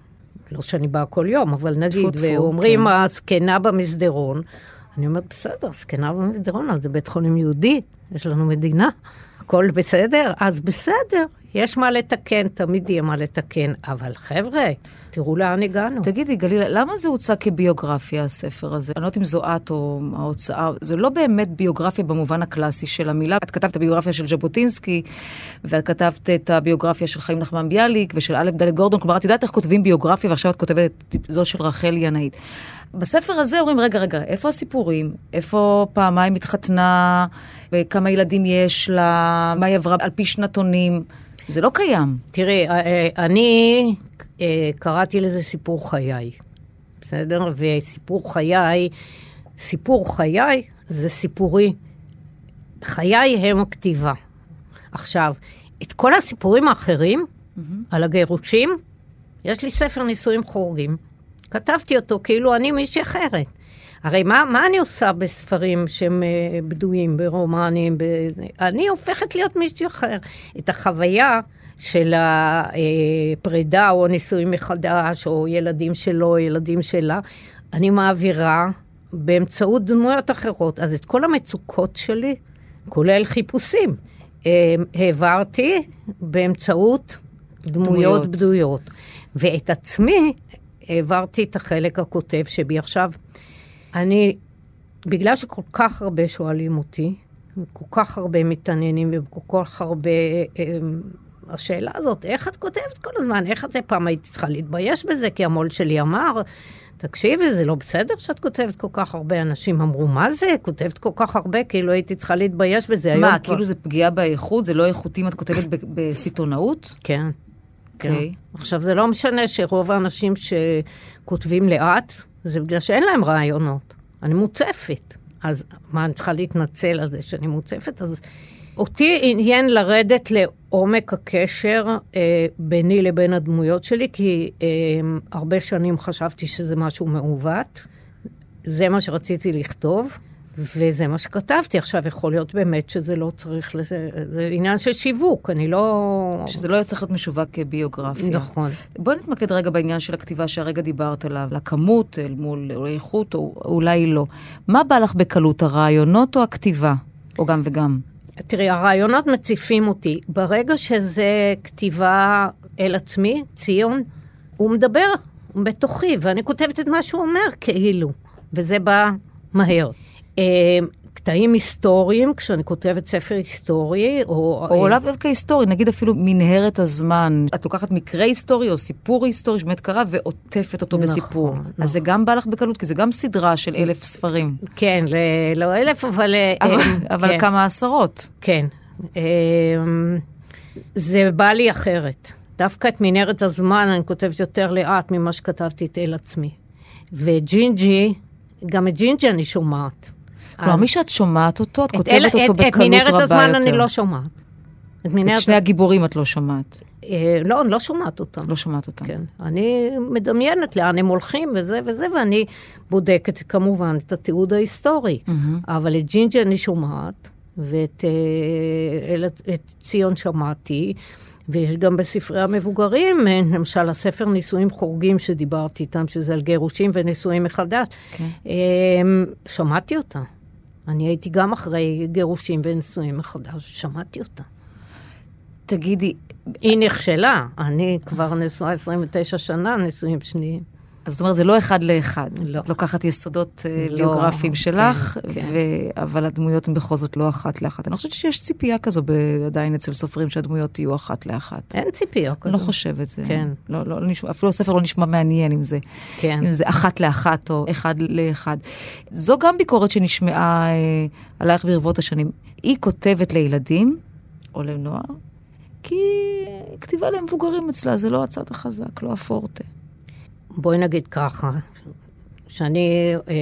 לא שאני באה כל יום, אבל נגיד, טפו, ואומרים, כן. הזקנה במסדרון, אני אומרת, בסדר, זקנה במסדרון, אז זה בית חולים יהודי, יש לנו מדינה, הכל בסדר, אז בסדר, יש מה לתקן, תמיד יהיה מה לתקן, אבל חבר'ה, תראו לאן הגענו. תגידי, גלילה, למה זה הוצג כביוגרפיה, הספר הזה? אני לא יודעת אם זו את או ההוצאה, זה לא באמת ביוגרפיה במובן הקלאסי של המילה. את כתבת את הביוגרפיה של ז'בוטינסקי, ואת כתבת את הביוגרפיה של חיים נחמן ביאליק ושל א' ד' גורדון, כלומר, את יודעת איך כותבים ביוגרפיה, ועכשיו את כותבת את זו של רחל ינאית. בספר הזה אומרים, רגע, רגע, איפה הסיפורים? איפה פעמיים התחתנה? וכמה ילדים יש לה? מה היא עברה על פי שנתונים? זה לא קיים. תראי, אה, אה, אני אה, קראתי לזה סיפור חיי, בסדר? וסיפור חיי, סיפור חיי זה סיפורי. חיי הם הכתיבה. עכשיו, את כל הסיפורים האחרים mm-hmm. על הגירושים, יש לי ספר נישואים חורגים. כתבתי אותו כאילו אני מישהי אחרת. הרי מה, מה אני עושה בספרים שהם אה, בדויים, ברומנים? בזה? אני הופכת להיות מישהו אחר. את החוויה של הפרידה או נישואים מחדש, או ילדים שלו, ילדים שלה, אני מעבירה באמצעות דמויות אחרות. אז את כל המצוקות שלי, כולל חיפושים, אה, העברתי באמצעות דמויות, דמויות. בדויות. ואת עצמי העברתי את החלק הכותב שבי. עכשיו, אני, בגלל שכל כך הרבה שואלים אותי, וכל כך הרבה מתעניינים וכל כך הרבה... אה, השאלה הזאת, איך את כותבת כל הזמן? איך את זה? פעם הייתי צריכה להתבייש בזה, כי המו"ל שלי אמר, תקשיבי, זה לא בסדר שאת כותבת כל כך הרבה. אנשים אמרו, מה זה? כותבת כל כך הרבה, כאילו הייתי צריכה להתבייש בזה. מה, כבר- כאילו זה פגיעה באיכות? זה לא איכותי אם את כותבת בסיטונאות? כן. כן. אוקיי. עכשיו, זה לא משנה שרוב האנשים שכותבים לאט, זה בגלל שאין להם רעיונות. אני מוצפת. אז מה, אני צריכה להתנצל על זה שאני מוצפת? אז אותי עניין לרדת לעומק הקשר אה, ביני לבין הדמויות שלי, כי אה, הרבה שנים חשבתי שזה משהו מעוות. זה מה שרציתי לכתוב, וזה מה שכתבתי. עכשיו, יכול להיות באמת שזה לא צריך לזה, זה עניין של שיווק, אני לא... שזה לא צריך להיות משווק כביוגרפיה. נכון. בואי נתמקד רגע בעניין של הכתיבה שהרגע דיברת עליו, לכמות אל מול איכות, או אולי לא. מה בא לך בקלות, הרעיונות או הכתיבה? או גם וגם. תראי, הרעיונות מציפים אותי. ברגע שזה כתיבה אל עצמי, ציון, הוא מדבר בתוכי, ואני כותבת את מה שהוא אומר, כאילו. וזה בא מהר. אה, קטעים היסטוריים, כשאני כותבת ספר היסטורי, או... או לאו דווקא היסטורי, נגיד אפילו מנהרת הזמן. את לוקחת מקרה היסטורי או סיפור היסטורי שבאמת קרה ועוטפת אותו נכון, בסיפור. נכון. אז זה גם בא לך בקלות, כי זה גם סדרה של אלף ספרים. כן, לא אלף, אבל... אה, אבל, אה, אבל כן. כמה עשרות. כן. אמ, זה בא לי אחרת. דווקא את מנהרת הזמן אני כותבת יותר לאט ממה שכתבתי את אל עצמי. וג'ינג'י, גם את ג'ינג'י אני שומעת. כלומר, מי שאת שומעת אותו, את את כותבת אל- אותו את- בקלות את מנהרת רבה הזמן יותר. אני לא שומעת. את מנהרת... את שני הגיבורים את לא שומעת. אה, לא, אני לא שומעת אותם. לא שומעת אותם. כן. אני מדמיינת לאן הם הולכים וזה וזה, ואני בודקת כמובן את התיעוד ההיסטורי. אבל את ג'ינג'י אני שומעת, ואת אה, אל- את ציון שמעתי, ויש גם בספרי המבוגרים, אה, למשל הספר נישואים חורגים שדיברתי איתם, שזה על גירושים ונישואים מחדש. כן. אה, שמעתי אותה. אני הייתי גם אחרי גירושים ונישואים מחדש, שמעתי אותה. תגידי, היא נכשלה, אני כבר נשואה 29 שנה, נישואים שניים. אז זאת אומרת, זה לא אחד לאחד. לא. את לוקחת יסודות אה, לא, ביוגרפיים כן, שלך, כן. ו... אבל הדמויות הן בכל זאת לא אחת לאחת. אני חושבת שיש ציפייה כזו ב... עדיין אצל סופרים שהדמויות יהיו אחת לאחת. אין ציפייה אני כזאת. לא חושבת זה. כן. לא, לא, לא נשמע, אפילו הספר לא נשמע מעניין אם זה, כן. אם זה אחת לאחת או אחד לאחד. זו גם ביקורת שנשמעה אה, עלייך ברבות השנים. היא כותבת לילדים או לנוער, כי כתיבה למבוגרים אצלה זה לא הצד החזק, לא הפורטה. בואי נגיד ככה, כשאני אה,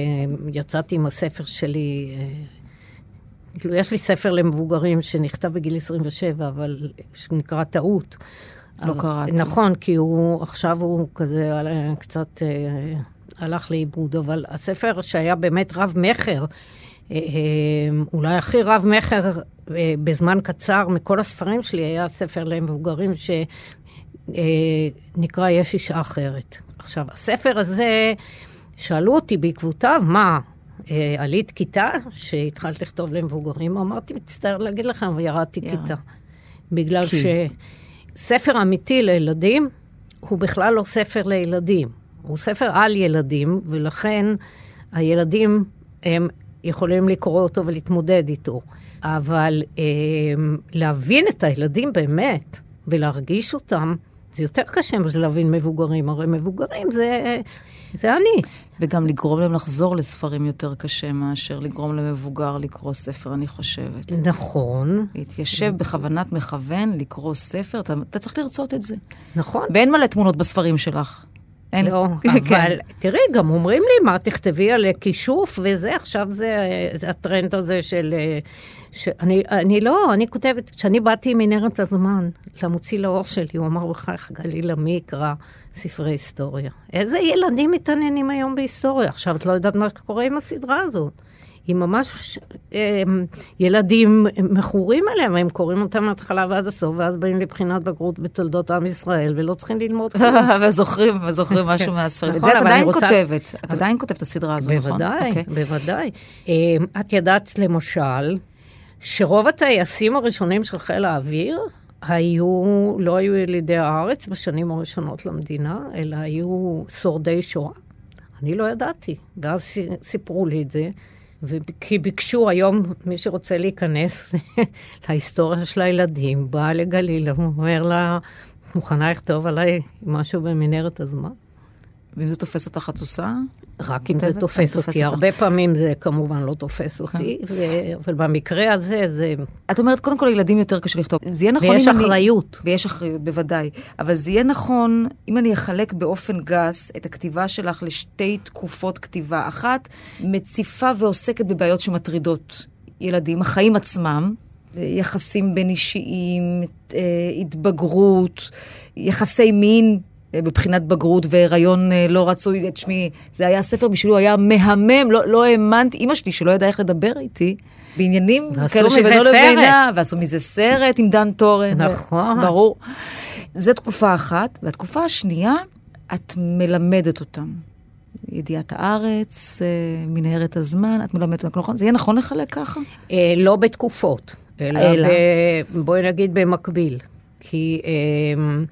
יצאתי עם הספר שלי, אה, כאילו, יש לי ספר למבוגרים שנכתב בגיל 27, אבל שנקרא טעות. לא אבל- קראתי. נכון, כי הוא, עכשיו הוא כזה אה, קצת אה, הלך לאיבוד, אבל הספר שהיה באמת רב-מכר, אה, אה, אולי הכי רב-מכר אה, בזמן קצר מכל הספרים שלי, היה ספר למבוגרים שנקרא יש אישה אחרת. עכשיו, הספר הזה, שאלו אותי בעקבותיו, מה, אה, עלית כיתה שהתחלת לכתוב למבוגרים? אמרתי, מצטער להגיד לכם, ירדתי יאללה. כיתה. בגלל כי? שספר אמיתי לילדים הוא בכלל לא ספר לילדים. הוא ספר על ילדים, ולכן הילדים הם יכולים לקרוא אותו ולהתמודד איתו. אבל אה, להבין את הילדים באמת ולהרגיש אותם, זה יותר קשה להבין מבוגרים. הרי מבוגרים זה, זה אני. וגם לגרום להם לחזור לספרים יותר קשה מאשר לגרום למבוגר לקרוא ספר, אני חושבת. נכון, להתיישב בכוונת מכוון, לקרוא ספר, אתה, אתה צריך לרצות את זה. נכון. ואין מלא תמונות בספרים שלך. אין. לא, כן. אבל תראי, גם אומרים לי, מה תכתבי על כישוף וזה, עכשיו זה, זה הטרנד הזה של... אה, שאני אני לא, אני כותבת, כשאני באתי מנהרת הזמן למוציא לאור שלי, הוא אמר, בחייך גלילה, מי יקרא ספרי היסטוריה? איזה ילדים מתעניינים היום בהיסטוריה? עכשיו, את לא יודעת מה קורה עם הסדרה הזאת. היא ממש, אה, ילדים מכורים אליהם, הם קוראים אותם מההתחלה ועד הסוף, ואז באים לבחינת בגרות בתולדות עם ישראל, ולא צריכים ללמוד כלום. וזוכרים, וזוכרים משהו מהספרים. את נכון, זה את עדיין רוצה- כותבת. את עדיין כותבת את הסדרה הזו, נכון? בוודאי, אוקיי. בוודאי. אה, את ידעת, למשל, שרוב הטייסים הראשונים של חיל האוויר היו, לא היו ילידי הארץ בשנים הראשונות למדינה, אלא היו שורדי שואה. אני לא ידעתי, ואז סי- סיפרו לי את זה. כי ביקשו היום, מי שרוצה להיכנס להיסטוריה של הילדים, בא לגלילה, הוא אומר לה, מוכנה לכתוב עליי משהו במנהרת הזמן? ואם זה תופס אותך, את עושה? רק אם זה? תופס אותי. אותך. הרבה פעמים זה כמובן לא תופס אותי, ו- אבל במקרה הזה זה... את אומרת, קודם כל, לילדים יותר קשה לכתוב. זה יהיה נכון ויש אם אני... אחריות. ויש אחריות, בוודאי. אבל זה יהיה נכון אם אני אחלק באופן גס את הכתיבה שלך לשתי תקופות כתיבה. אחת, מציפה ועוסקת בבעיות שמטרידות ילדים, החיים עצמם, יחסים בין אישיים, אה, התבגרות, יחסי מין. אה, בבחינת בגרות והיריון אה, לא רצוי, תשמעי, זה היה ספר בשבילי, הוא היה מהמם, לא, לא האמנתי, אימא שלי שלא ידעה איך לדבר איתי, בעניינים כאלה שבינו. לבינה, ועשו מזה סרט עם דן טורן. נכון. ברור. זו תקופה אחת, והתקופה השנייה, את מלמדת אותם. ידיעת הארץ, אה, מנהרת הזמן, את מלמדת אותם, נכון? זה יהיה נכון לחלק ככה? אה, לא בתקופות, אלא, אלא? ב, בואי נגיד במקביל. כי אה, אה,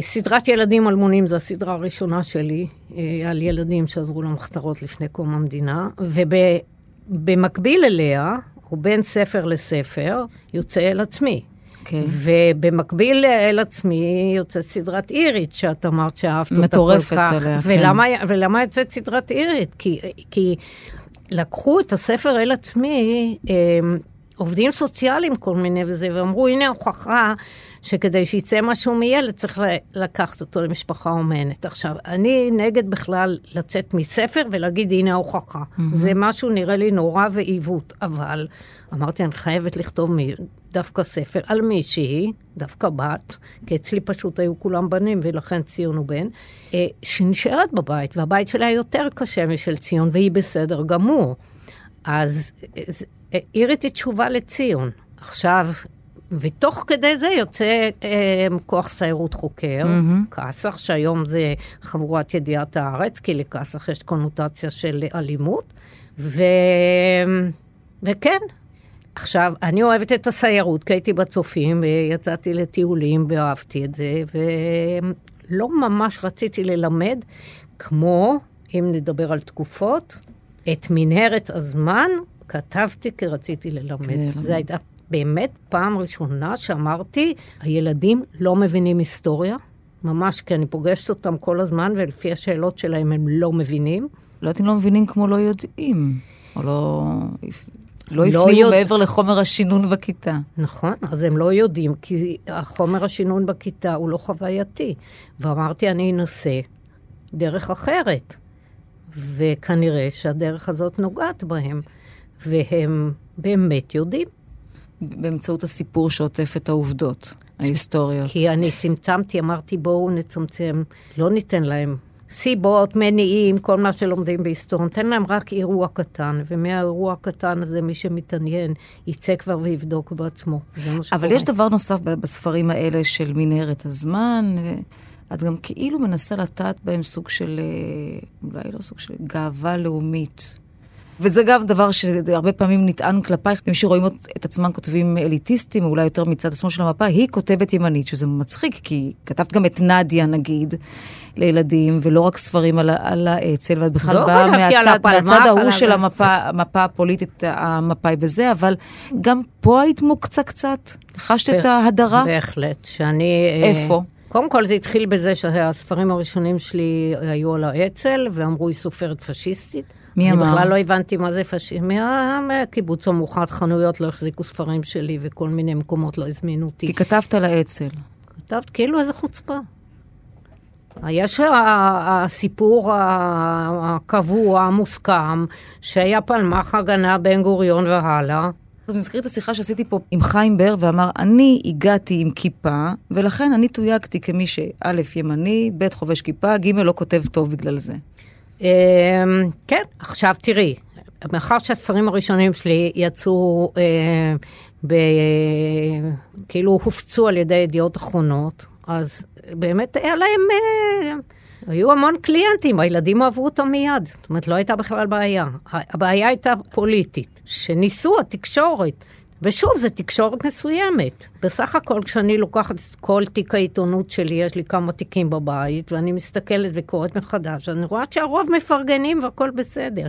סדרת ילדים אלמונים זו הסדרה הראשונה שלי, אה, על ילדים שעזרו למחתרות לפני קום המדינה, ובמקביל אליה, או בין ספר לספר, יוצא אל עצמי. כן. ובמקביל אל עצמי יוצאת סדרת אירית, שאת אמרת שאהבת אותה כל מטורפת כך. עליה, כן. ולמה, ולמה יוצאת סדרת אירית? כי, כי לקחו את הספר אל עצמי, אה, עובדים סוציאליים כל מיני וזה, ואמרו, הנה הוכחה שכדי שיצא משהו מילד צריך לקחת אותו למשפחה אומנת. עכשיו, אני נגד בכלל לצאת מספר ולהגיד, הנה ההוכחה. זה משהו נראה לי נורא ועיוות, אבל אמרתי, אני חייבת לכתוב מ- דווקא ספר על מישהי, דווקא בת, כי אצלי פשוט היו כולם בנים ולכן ציון הוא בן, אה, שנשארת בבית, והבית שלה יותר קשה משל ציון, והיא בסדר גמור. אז אה, אה, היא תשובה לציון. עכשיו, ותוך כדי זה יוצא אה, כוח סיירות חוקר, mm-hmm. כסח, שהיום זה חבורת ידיעת הארץ, כי לכסח יש קונוטציה של אלימות, ו... וכן. עכשיו, אני אוהבת את הסיירות, כי הייתי בצופים, ויצאתי לטיולים ואהבתי את זה, ולא ממש רציתי ללמד, כמו, אם נדבר על תקופות, את מנהרת הזמן כתבתי כי רציתי ללמד. ללמד. זו הייתה באמת פעם ראשונה שאמרתי, הילדים לא מבינים היסטוריה, ממש כי אני פוגשת אותם כל הזמן, ולפי השאלות שלהם הם לא מבינים. לא יודעת אם לא מבינים כמו לא יודעים, או לא... לא לא הפנימו יודע- מעבר לחומר השינון בכיתה. נכון, אז הם לא יודעים, כי החומר השינון בכיתה הוא לא חווייתי. ואמרתי, אני אנסה דרך אחרת. וכנראה שהדרך הזאת נוגעת בהם, והם באמת יודעים. באמצעות הסיפור שעוטף את העובדות ההיסטוריות. כי אני צמצמתי, אמרתי, בואו נצמצם, לא ניתן להם סיבות, מניעים, כל מה שלומדים בהיסטוריה, ניתן להם רק אירוע קטן, ומהאירוע הקטן הזה, מי שמתעניין, יצא כבר ויבדוק בעצמו. אבל יש דבר נוסף בספרים האלה של מנהרת הזמן, ואת גם כאילו מנסה לטעת בהם סוג של, אה, אולי לא סוג של גאווה לאומית. וזה גם דבר שהרבה פעמים נטען כלפייך, מי שרואים את עצמם כותבים אליטיסטים, או אולי יותר מצד השמאל של המפה, היא כותבת ימנית, שזה מצחיק, כי כתבת גם את נדיה, נגיד, לילדים, ולא רק ספרים על, על האצ"ל, ואת בכלל לא באה מהצד, הפלמ"ח, מהצד ההוא של המפה, המפה הפוליטית, המפאי בזה, אבל גם פה היית מוקצה קצת? חשת את ההדרה? בהחלט, שאני... אה, איפה? קודם כל זה התחיל בזה שהספרים הראשונים שלי היו על האצ"ל, ואמרו היא סופרת פשיסטית. מי אמר? אני בכלל לא הבנתי מה זה. מה- מהקיבוץ המאוחד חנויות לא החזיקו ספרים שלי, וכל מיני מקומות לא הזמינו אותי. כי כתבת על האצ"ל. כתבת כאילו איזה חוצפה. יש הסיפור הקבוע, המוסכם, שהיה פלמ"ח הגנה בן גוריון והלאה. זה מזכיר את השיחה שעשיתי פה עם חיים בר, ואמר, אני הגעתי עם כיפה, ולכן אני תויגתי כמי שא', ימני, ב', חובש כיפה, ג', לא כותב טוב בגלל זה. אמ, כן, עכשיו תראי, מאחר שהספרים הראשונים שלי יצאו, ב, כאילו הופצו על ידי ידיעות אחרונות, אז באמת היה להם, אה, היו המון קליינטים, הילדים אהבו אותם מיד. זאת אומרת, לא הייתה בכלל בעיה. הבעיה הייתה פוליטית, שניסו התקשורת. ושוב, זו תקשורת מסוימת. בסך הכל, כשאני לוקחת את כל תיק העיתונות שלי, יש לי כמה תיקים בבית, ואני מסתכלת וקוראת מחדש, אני רואה שהרוב מפרגנים והכל בסדר.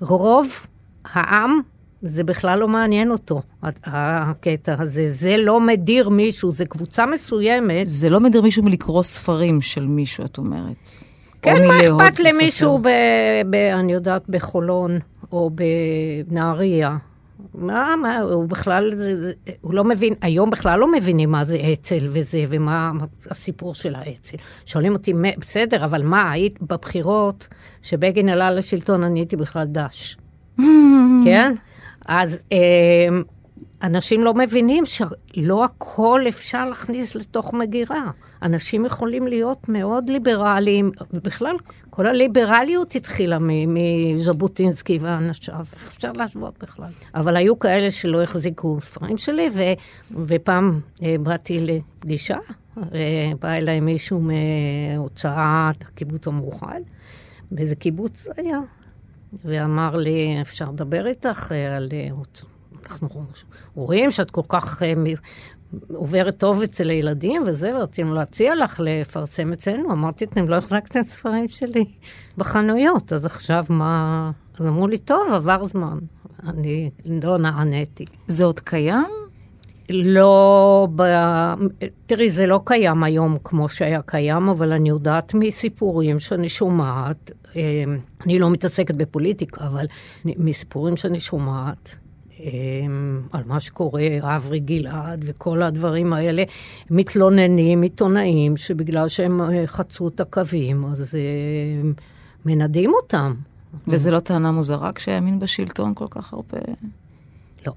רוב העם, זה בכלל לא מעניין אותו, הקטע הזה. זה לא מדיר מישהו, זה קבוצה מסוימת. זה לא מדיר מישהו מלקרוא ספרים של מישהו, את אומרת. כן, מה אכפת. למישהו, ב, ב, אני יודעת, בחולון או בנהריה? מה, מה, הוא בכלל, זה, זה, הוא לא מבין, היום בכלל לא מבינים מה זה אצ"ל וזה, ומה הסיפור של האצ"ל. שואלים אותי, "מה- בסדר, אבל מה, היית בבחירות, שבגין עלה לשלטון, אני הייתי בכלל דש. כן? אז אה, אנשים לא מבינים שלא הכל אפשר להכניס לתוך מגירה. אנשים יכולים להיות מאוד ליברליים, ובכלל, כל הליברליות התחילה מז'בוטינסקי ואנשיו, איך אפשר להשוות בכלל? אבל היו כאלה שלא החזיקו ספרים שלי, ו, ופעם אה, באתי לפגישה, בא אליי מישהו מהוצאת הקיבוץ המאוחד, באיזה קיבוץ זה היה, ואמר לי, אפשר לדבר איתך אה, על... אה, הוצ- אנחנו רואים שאת כל כך מ- עוברת טוב אצל הילדים וזה, ורצינו להציע לך לפרסם אצלנו. אמרתי, אתם לא החזקתם ספרים שלי בחנויות, אז עכשיו מה... אז אמרו לי, טוב, עבר זמן. אני לא נעניתי. זה עוד קיים? לא, ב... תראי, זה לא קיים היום כמו שהיה קיים, אבל אני יודעת מסיפורים שאני שומעת, אה, אני לא מתעסקת בפוליטיקה, אבל מסיפורים שאני שומעת, על מה שקורה, אברי גלעד וכל הדברים האלה, מתלוננים עיתונאים שבגלל שהם אה, חצו את הקווים, אז אה, מנדים אותם. וזו לא טענה מוזרה כשהימין בשלטון כל כך הרבה? לא.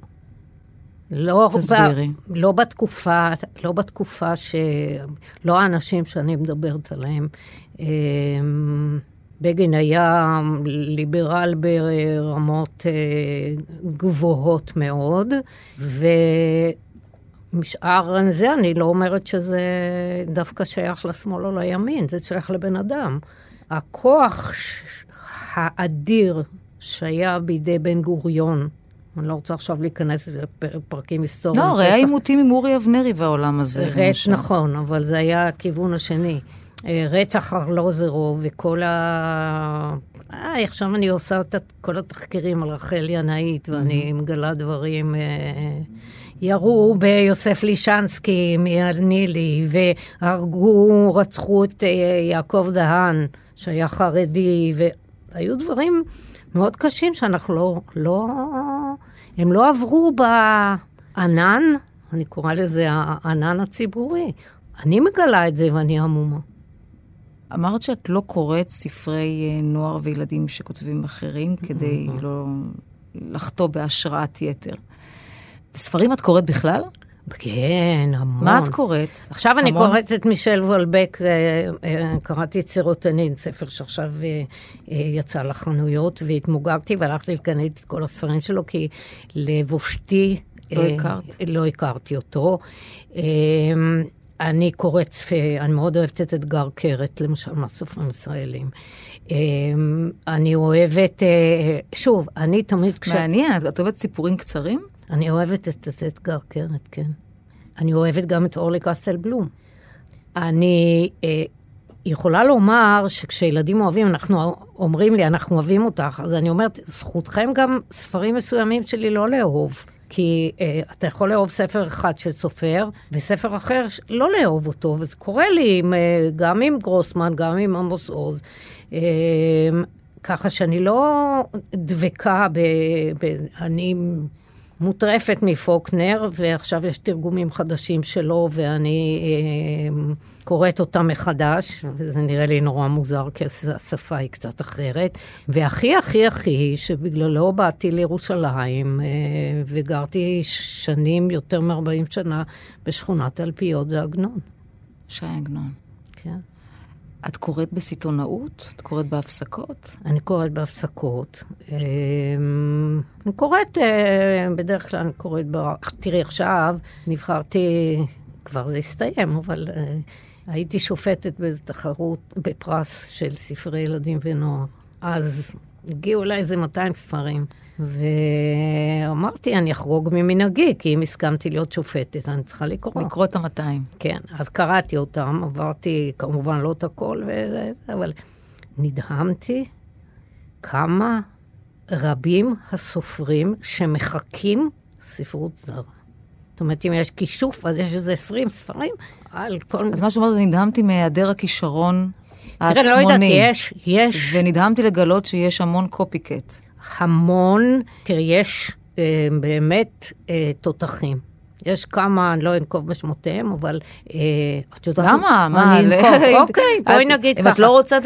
לא, תסבירי. ב, לא בתקופה, לא בתקופה ש... לא האנשים שאני מדברת עליהם. אמ, בגין היה ליברל ברמות אה, גבוהות מאוד, ומשאר זה, אני לא אומרת שזה דווקא שייך לשמאל או לימין, זה שייך לבן אדם. הכוח האדיר שהיה בידי בן גוריון, אני לא רוצה עכשיו להיכנס לפרקים היסטוריים. לא, הרי העימותים עם אורי אבנרי והעולם הזה. למשל. נכון, אבל זה היה הכיוון השני. אה, רצח ארלוזרוב וכל ה... אה, עכשיו אני עושה את כל התחקירים על רחל ינאית, ואני מגלה דברים. אה, ירו ביוסף לישנסקי מהנילי, והרגו, רצחו את אה, יעקב דהן, שהיה חרדי, והיו דברים מאוד קשים שאנחנו לא... לא הם לא עברו בענן, אני קוראה לזה הענן הציבורי. אני מגלה את זה ואני המומה. אמרת שאת לא קוראת ספרי אה, נוער וילדים שכותבים אחרים כדי לא לחטוא בהשראת יתר. בספרים את קוראת בכלל? כן, המון. מה את קוראת? עכשיו אני המון? קוראת את מישל וולבק, אה, אה, קראתי את סירוטנין, ספר שעכשיו יצא לחנויות, והתמוגגתי והלכתי וקניתי את כל הספרים שלו, כי לבושתי... לא הכרת. לא הכרתי אותו. אני קוראת, אה, אני מאוד אוהבת את אתגר קרת, למשל, מהסופרים ישראלים. אה, אני אוהבת, אה, שוב, אני תמיד כש... מעניין, את אוהבת סיפורים קצרים? אני אוהבת את, את אתגר קרת, כן. אני אוהבת גם את אורלי קסטל בלום. אני אה, יכולה לומר שכשילדים אוהבים, אנחנו אומרים לי, אנחנו אוהבים אותך, אז אני אומרת, זכותכם גם ספרים מסוימים שלי לא לאהוב. כי אה, אתה יכול לאהוב ספר אחד של סופר, וספר אחר לא לאהוב אותו, וזה קורה לי עם, אה, גם עם גרוסמן, גם עם עמוס עוז. אה, ככה שאני לא דבקה ב... ב אני... מוטרפת מפוקנר, ועכשיו יש תרגומים חדשים שלו, ואני אה, קוראת אותם מחדש, וזה נראה לי נורא מוזר, כי השפה היא קצת אחרת. והכי הכי הכי, שבגללו באתי לירושלים, אה, וגרתי שנים, יותר מ-40 שנה, בשכונת תלפיות, זה עגנון. שי עגנון. כן. את קוראת בסיטונאות? את קוראת בהפסקות? אני קוראת בהפסקות. אה, אני קוראת, אה, בדרך כלל אני קוראת. תראי, עכשיו נבחרתי, כבר זה הסתיים, אבל אה, הייתי שופטת באיזו תחרות בפרס של ספרי ילדים ונוער. אז הגיעו אליי איזה 200 ספרים. ואמרתי, אני אחרוג ממנהגי, כי אם הסכמתי להיות שופטת, אני צריכה לקרוא. לקרוא את המאתיים. כן, אז קראתי אותם, עברתי כמובן לא את הכל, וזה, אבל נדהמתי כמה רבים הסופרים שמחקים ספרות זרה. זאת אומרת, אם יש כישוף, אז יש איזה 20 ספרים על כל... אז מה שאומרת, נדהמתי מהיעדר הכישרון העצמוני. תראה, לא יודעת, יש, יש... ונדהמתי לגלות שיש המון קופי-קט. המון, תראי, יש אה, באמת אה, תותחים. יש כמה, אני לא אנקוב בשמותיהם, אבל אה, את יודעת... למה? מה? אני אנקוב, אוקיי, בואי נגיד ככה. אם את לא רוצה,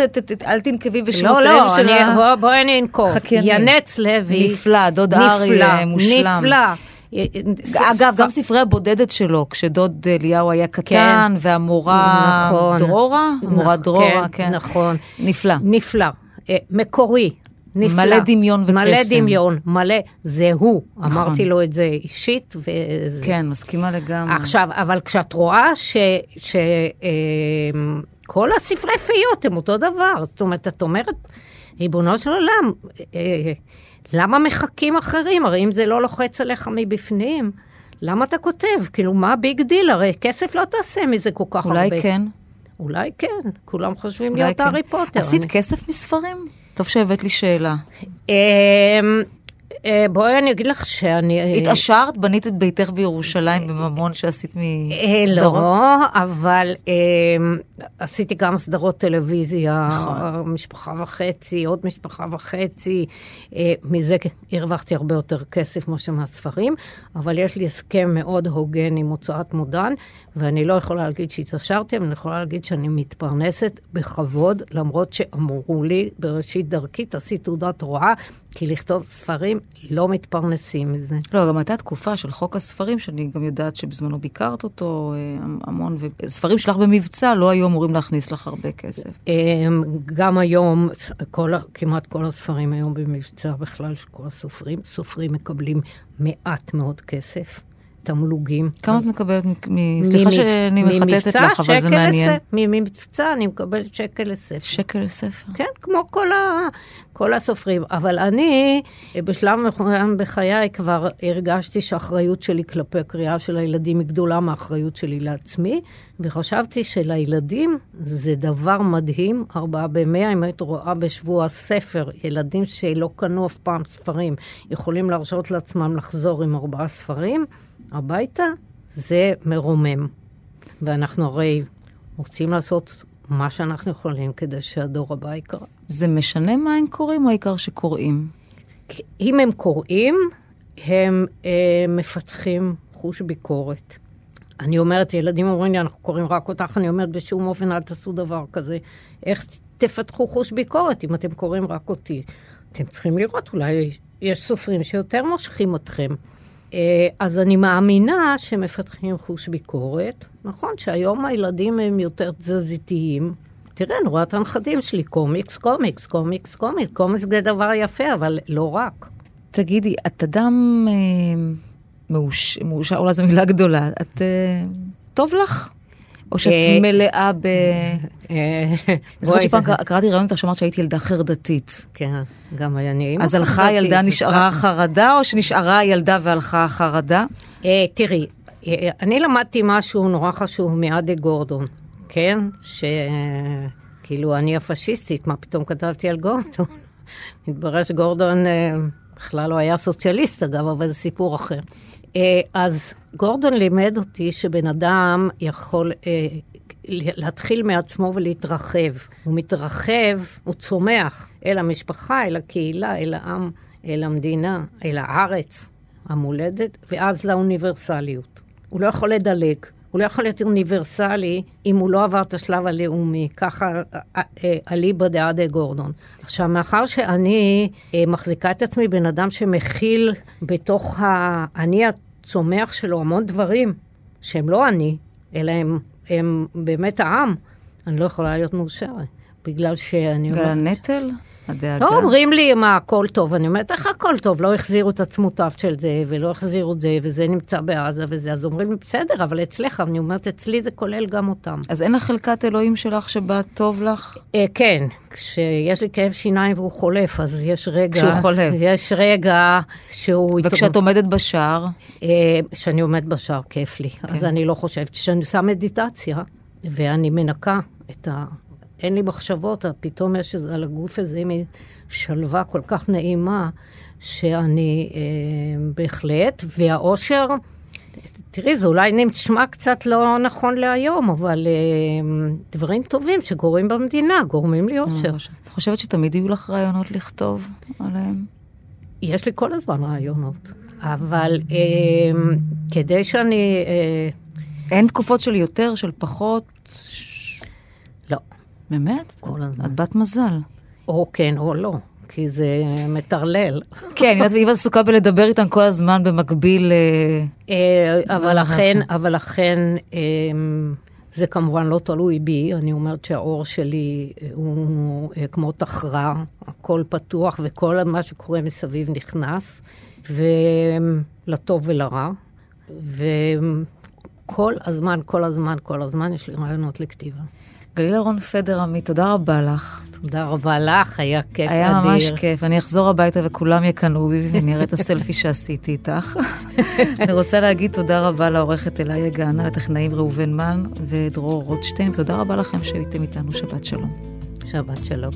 אל תנקבי בשמותיהם לא, לא, של ה... בואי אני אנקוב. ינץ לוי. נפלא, דוד אריה מושלם. נפלא. אגב, גם ספרי הבודדת שלו, כשדוד אליהו היה קטן, והמורה נכון. דרורה, המורה דרורה, כן. נכון. נפלא. נפלא. מקורי. נפלא. מלא דמיון וקסם. מלא דמיון, מלא, זה הוא. נכון. אמרתי לו את זה אישית, וזה... כן, מסכימה לגמרי. עכשיו, אבל כשאת רואה ש... ש אה, כל הספרי פיות הם אותו דבר, זאת אומרת, את אומרת, ריבונו של עולם, אה, למה מחכים אחרים? הרי אם זה לא לוחץ עליך מבפנים, למה אתה כותב? כאילו, מה ה big deal? הרי כסף לא תעשה מזה כל כך אולי הרבה. אולי כן. אולי כן, כולם חושבים להיות כן. הארי פוטר. עשית אני... כסף מספרים? טוב שהבאת לי שאלה. אה, בואי אני אגיד לך שאני... התעשרת? בנית את ביתך בירושלים בממון שעשית מסדרות? לא, אבל עשיתי גם סדרות טלוויזיה, נכון. משפחה וחצי, עוד משפחה וחצי. אה, מזה הרווחתי הרבה יותר כסף מאשר מהספרים, אבל יש לי הסכם מאוד הוגן עם הוצאת מודן, ואני לא יכולה להגיד שהתעשרתי, אבל אני יכולה להגיד שאני מתפרנסת בכבוד, למרות שאמרו לי בראשית דרכי, תעשי תעודת הוראה, כי לכתוב ספרים לא מתפרנסים מזה. לא, גם הייתה תקופה של חוק הספרים, שאני גם יודעת שבזמנו ביקרת אותו אה, המון, וספרים שלך במבצע לא היו אמורים להכניס לך הרבה כסף. אמ, גם היום, כל, כמעט כל הספרים היום במבצע בכלל, של כל הסופרים, סופרים מקבלים מעט מאוד כסף. תמלוגים. כמה את מקבלת? סליחה שאני מחטטת לך, אבל זה מעניין. ממבצע אני מקבלת שקל לספר. שקל לספר. כן, כמו כל, ה, כל הסופרים. אבל אני, בשלב מסוים בחיי כבר הרגשתי שהאחריות שלי כלפי הקריאה של הילדים היא גדולה מהאחריות שלי לעצמי, וחשבתי שלילדים זה דבר מדהים, ארבעה במאה, אם היית רואה בשבוע ספר, ילדים שלא קנו אף פעם ספרים, יכולים להרשות לעצמם לחזור עם ארבעה ספרים. הביתה, זה מרומם. ואנחנו הרי רוצים לעשות מה שאנחנו יכולים כדי שהדור הבא יקרא. זה משנה מה הם קוראים, או העיקר שקוראים? אם הם קוראים, הם אה, מפתחים חוש ביקורת. אני אומרת, ילדים אומרים לי, אנחנו קוראים רק אותך, אני אומרת, בשום אופן אל תעשו דבר כזה. איך תפתחו חוש ביקורת אם אתם קוראים רק אותי? אתם צריכים לראות, אולי יש סופרים שיותר מושכים אתכם. אה, אז אני מאמינה שמפתחים חוש ביקורת. נכון שהיום הילדים הם יותר תזזיתיים. תראה, אני רואה את הנכדים שלי, קומיקס, קומיקס, קומיקס, קומיקס. קומיקס זה דבר יפה, אבל לא רק. תגידי, את אדם אה, מאושר, מאושר, אולי זו מילה גדולה, את... אה, טוב לך? או שאת אה, מלאה ב... אני זוכרת שפעם קראתי רעיון איתך שאמרת שהייתי ילדה חרדתית. כן, גם אני אימא אז הלכה הילדה, נשארה החרדה, או שנשארה הילדה והלכה החרדה? אה, תראי, אה, אני למדתי משהו נורא חשוב מאדי גורדון, כן? שכאילו, אני הפשיסטית, מה פתאום כתבתי על גורדון? מתברר שגורדון בכלל לא היה סוציאליסט, אגב, אבל זה סיפור אחר. אז גורדון לימד אותי שבן אדם יכול אה, להתחיל מעצמו ולהתרחב. הוא מתרחב, הוא צומח אל המשפחה, אל הקהילה, אל העם, אל המדינה, אל הארץ. המולדת, ואז לאוניברסליות. הוא לא יכול לדלג. הוא לא יכול להיות אוניברסלי אם הוא לא עבר את השלב הלאומי. ככה אליבא דעדה גורדון. עכשיו, מאחר שאני אה, מחזיקה את עצמי בן אדם שמכיל בתוך האני הצומח שלו המון דברים שהם לא אני, אלא הם, הם באמת העם, אני לא יכולה להיות מאושרת. בגלל שאני... בגלל הנטל? הדאגה. לא אומרים לי מה הכל טוב, אני אומרת, איך הכל טוב? לא החזירו את עצמותיו של זה, ולא החזירו את זה, וזה נמצא בעזה וזה, אז אומרים לי, בסדר, אבל אצלך, אני אומרת, אצלי זה כולל גם אותם. אז אין לך חלקת אלוהים שלך שבה טוב לך? אה, כן, כשיש לי כאב שיניים והוא חולף, אז יש רגע... כשהוא חולף. יש רגע שהוא... וכשאת עומדת בשער? אה, כשאני עומדת בשער, כיף לי. כן. אז אני לא חושבת, כשאני עושה מדיטציה, ואני מנקה את ה... אין לי מחשבות, פתאום יש על הגוף הזה מין שלווה כל כך נעימה, שאני אה, בהחלט, והאושר, תראי, זה אולי נשמע קצת לא נכון להיום, אבל אה, דברים טובים שקורים במדינה גורמים לי אושר. את חושבת שתמיד יהיו לך רעיונות לכתוב עליהם? יש לי כל הזמן רעיונות, אבל אה, כדי שאני... אה, אין תקופות של יותר, של פחות? לא. באמת? כל הזמן. את בת מזל. או כן או לא, כי זה מטרלל. כן, את עסוקה בלדבר איתם כל הזמן במקביל... אה, אבל לכן, אבל לכן, זה כמובן לא תלוי בי, אני אומרת שהאור שלי הוא אה, כמו תחרה, הכל פתוח וכל מה שקורה מסביב נכנס, ולטוב ולרע. וכל הזמן, כל הזמן, כל הזמן יש לי רעיונות לכתיבה. גלילה רון פדר עמית, תודה רבה לך. תודה רבה לך, היה כיף היה אדיר. היה ממש כיף. אני אחזור הביתה וכולם יקנאו בי ואני אראה את הסלפי שעשיתי איתך. אני רוצה להגיד תודה רבה לעורכת אליה גאנה, לטכנאים ראובן מן ודרור רוטשטיין, ותודה רבה לכם שהייתם איתנו. שבת שלום. שבת שלום.